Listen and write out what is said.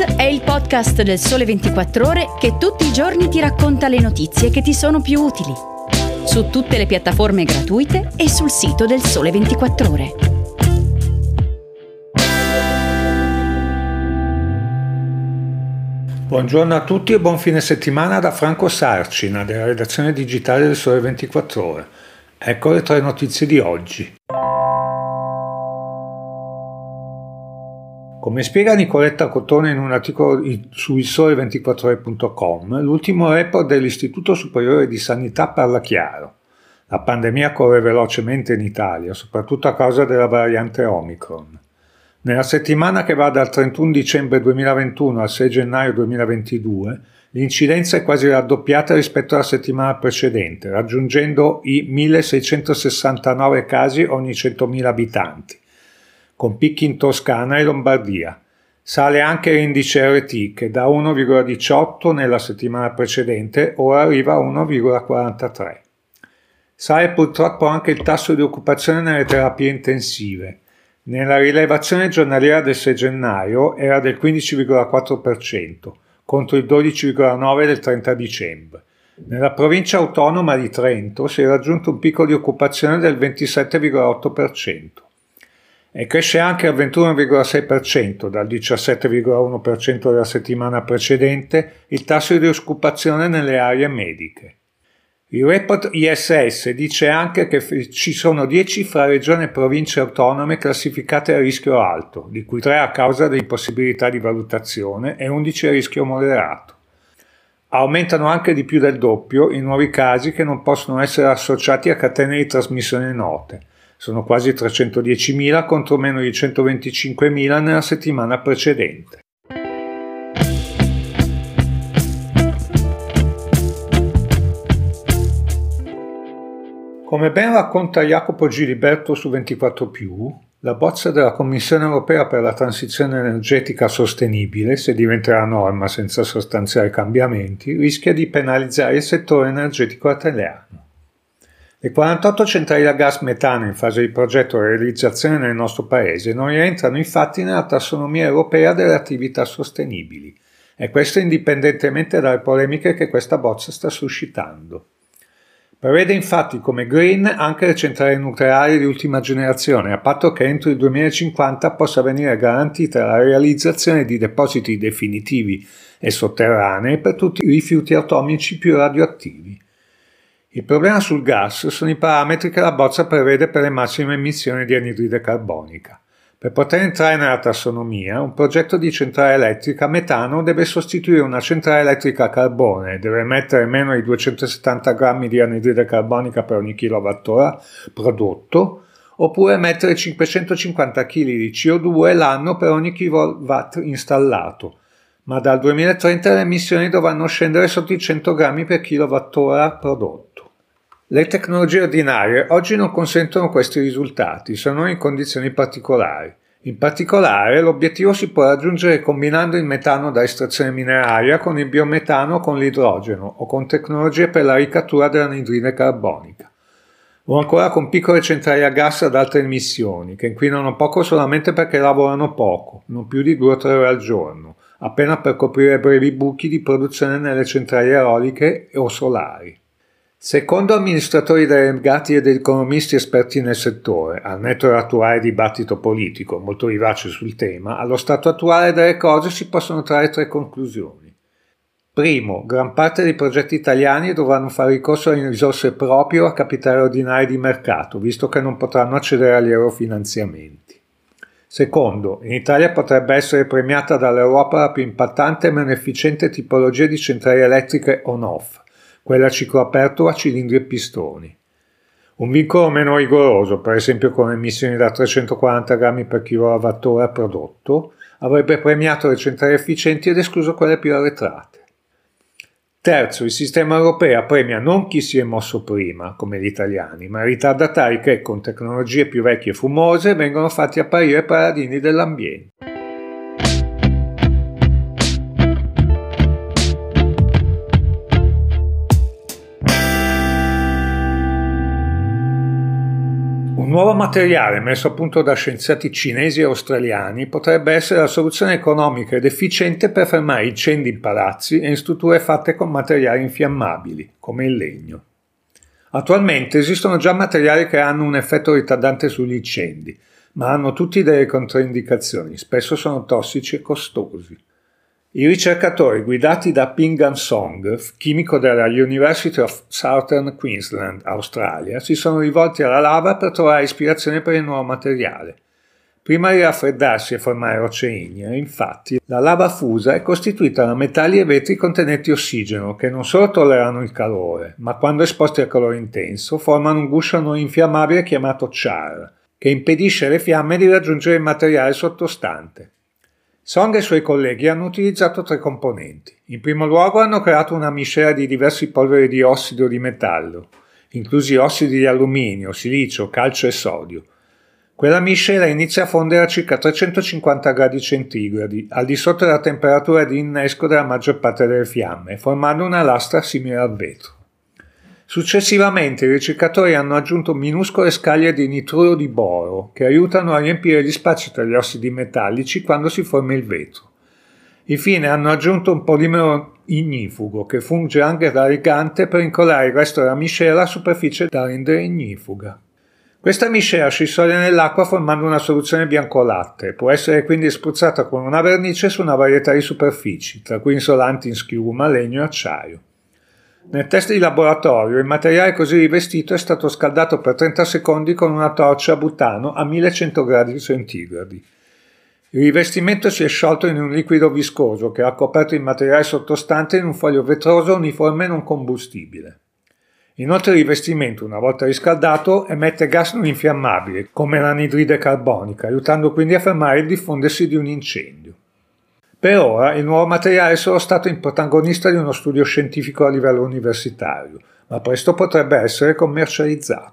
È il podcast del Sole 24 Ore che tutti i giorni ti racconta le notizie che ti sono più utili. Su tutte le piattaforme gratuite e sul sito del Sole 24 Ore. Buongiorno a tutti e buon fine settimana da Franco Sarcina della redazione digitale del Sole 24 Ore. Ecco le tre notizie di oggi. Come spiega Nicoletta Cotone in un articolo su ilsole24ore.com, l'ultimo report dell'Istituto Superiore di Sanità parla chiaro. La pandemia corre velocemente in Italia, soprattutto a causa della variante Omicron. Nella settimana che va dal 31 dicembre 2021 al 6 gennaio 2022, l'incidenza è quasi raddoppiata rispetto alla settimana precedente, raggiungendo i 1669 casi ogni 100.000 abitanti con picchi in Toscana e Lombardia. Sale anche l'indice RT che da 1,18 nella settimana precedente ora arriva a 1,43. Sale purtroppo anche il tasso di occupazione nelle terapie intensive. Nella rilevazione giornaliera del 6 gennaio era del 15,4% contro il 12,9% del 30 dicembre. Nella provincia autonoma di Trento si è raggiunto un picco di occupazione del 27,8% e cresce anche al 21,6% dal 17,1% della settimana precedente il tasso di occupazione nelle aree mediche. Il report ISS dice anche che ci sono 10 fra regioni e province autonome classificate a rischio alto, di cui 3 a causa di impossibilità di valutazione e 11 a rischio moderato. Aumentano anche di più del doppio i nuovi casi che non possono essere associati a catene di trasmissione note, sono quasi 310.000 contro meno di 125.000 nella settimana precedente. Come ben racconta Jacopo Giliberto su 24 la bozza della Commissione europea per la transizione energetica sostenibile, se diventerà norma senza sostanziali cambiamenti, rischia di penalizzare il settore energetico italiano. Le 48 centrali a gas metano in fase di progetto e realizzazione nel nostro Paese non rientrano infatti nella tassonomia europea delle attività sostenibili e questo indipendentemente dalle polemiche che questa bozza sta suscitando. Prevede infatti come green anche le centrali nucleari di ultima generazione, a patto che entro il 2050 possa venire garantita la realizzazione di depositi definitivi e sotterranei per tutti i rifiuti atomici più radioattivi. Il problema sul gas sono i parametri che la bozza prevede per le massime emissioni di anidride carbonica. Per poter entrare nella tassonomia, un progetto di centrale elettrica a metano deve sostituire una centrale elettrica a carbone, deve emettere meno di 270 grammi di anidride carbonica per ogni kilowattora prodotto, oppure emettere 550 kg di CO2 l'anno per ogni kilowatt installato, ma dal 2030 le emissioni dovranno scendere sotto i 100 grammi per kilowattora prodotto. Le tecnologie ordinarie oggi non consentono questi risultati, se non in condizioni particolari. In particolare, l'obiettivo si può raggiungere combinando il metano da estrazione mineraria con il biometano con l'idrogeno o con tecnologie per la ricattura dell'anidride carbonica. O ancora con piccole centrali a gas ad alte emissioni, che inquinano poco solamente perché lavorano poco, non più di 2 o 3 ore al giorno, appena per coprire brevi buchi di produzione nelle centrali eoliche o solari. Secondo amministratori delegati ed economisti esperti nel settore, al netto dell'attuale dibattito politico molto vivace sul tema, allo stato attuale delle cose si possono trarre tre conclusioni. Primo, gran parte dei progetti italiani dovranno fare ricorso a risorse proprie o a capitale ordinario di mercato, visto che non potranno accedere agli eurofinanziamenti. Secondo, in Italia potrebbe essere premiata dall'Europa la più impattante e meno efficiente tipologia di centrali elettriche on-off, quella a ciclo aperto a cilindri e pistoni. Un vincolo meno rigoroso, per esempio con emissioni da 340 grammi per kilowattora prodotto, avrebbe premiato le centrali efficienti ed escluso quelle più arretrate. Terzo, il sistema europeo premia non chi si è mosso prima, come gli italiani, ma i ritardatari che, con tecnologie più vecchie e fumose, vengono fatti apparire paradini dell'ambiente. Un nuovo materiale messo a punto da scienziati cinesi e australiani potrebbe essere la soluzione economica ed efficiente per fermare incendi in palazzi e in strutture fatte con materiali infiammabili, come il legno. Attualmente esistono già materiali che hanno un effetto ritardante sugli incendi, ma hanno tutti delle controindicazioni, spesso sono tossici e costosi. I ricercatori guidati da Pingan Song, chimico della University of Southern Queensland, Australia, si sono rivolti alla lava per trovare ispirazione per il nuovo materiale. Prima di raffreddarsi e formare rocce ignee, infatti, la lava fusa è costituita da metalli e vetri contenenti ossigeno che non solo tollerano il calore, ma quando esposti al calore intenso formano un guscio non infiammabile chiamato char, che impedisce alle fiamme di raggiungere il materiale sottostante. Song e i suoi colleghi hanno utilizzato tre componenti. In primo luogo hanno creato una miscela di diversi polveri di ossido di metallo, inclusi ossidi di alluminio, silicio, calcio e sodio. Quella miscela inizia a fondere a circa 350 gradi centigradi, al di sotto della temperatura di innesco della maggior parte delle fiamme, formando una lastra simile al vetro. Successivamente i ricercatori hanno aggiunto minuscole scaglie di nitruro di boro che aiutano a riempire gli spazi tra gli ossidi metallici quando si forma il vetro. Infine hanno aggiunto un polimero ignifugo che funge anche da rigante per incollare il resto della miscela alla superficie da rendere ignifuga. Questa miscela scioglie nell'acqua formando una soluzione biancolatte, può essere quindi spruzzata con una vernice su una varietà di superfici, tra cui insolanti in schiuma, legno e acciaio. Nel test di laboratorio il materiale così rivestito è stato scaldato per 30 secondi con una torcia a butano a 1100 gradi centigradi. Il rivestimento si è sciolto in un liquido viscoso che ha coperto il materiale sottostante in un foglio vetroso uniforme non combustibile. Inoltre il rivestimento, una volta riscaldato, emette gas non infiammabili, come l'anidride carbonica, aiutando quindi a fermare il diffondersi di un incendio. Per ora il nuovo materiale è solo stato il protagonista di uno studio scientifico a livello universitario, ma presto potrebbe essere commercializzato.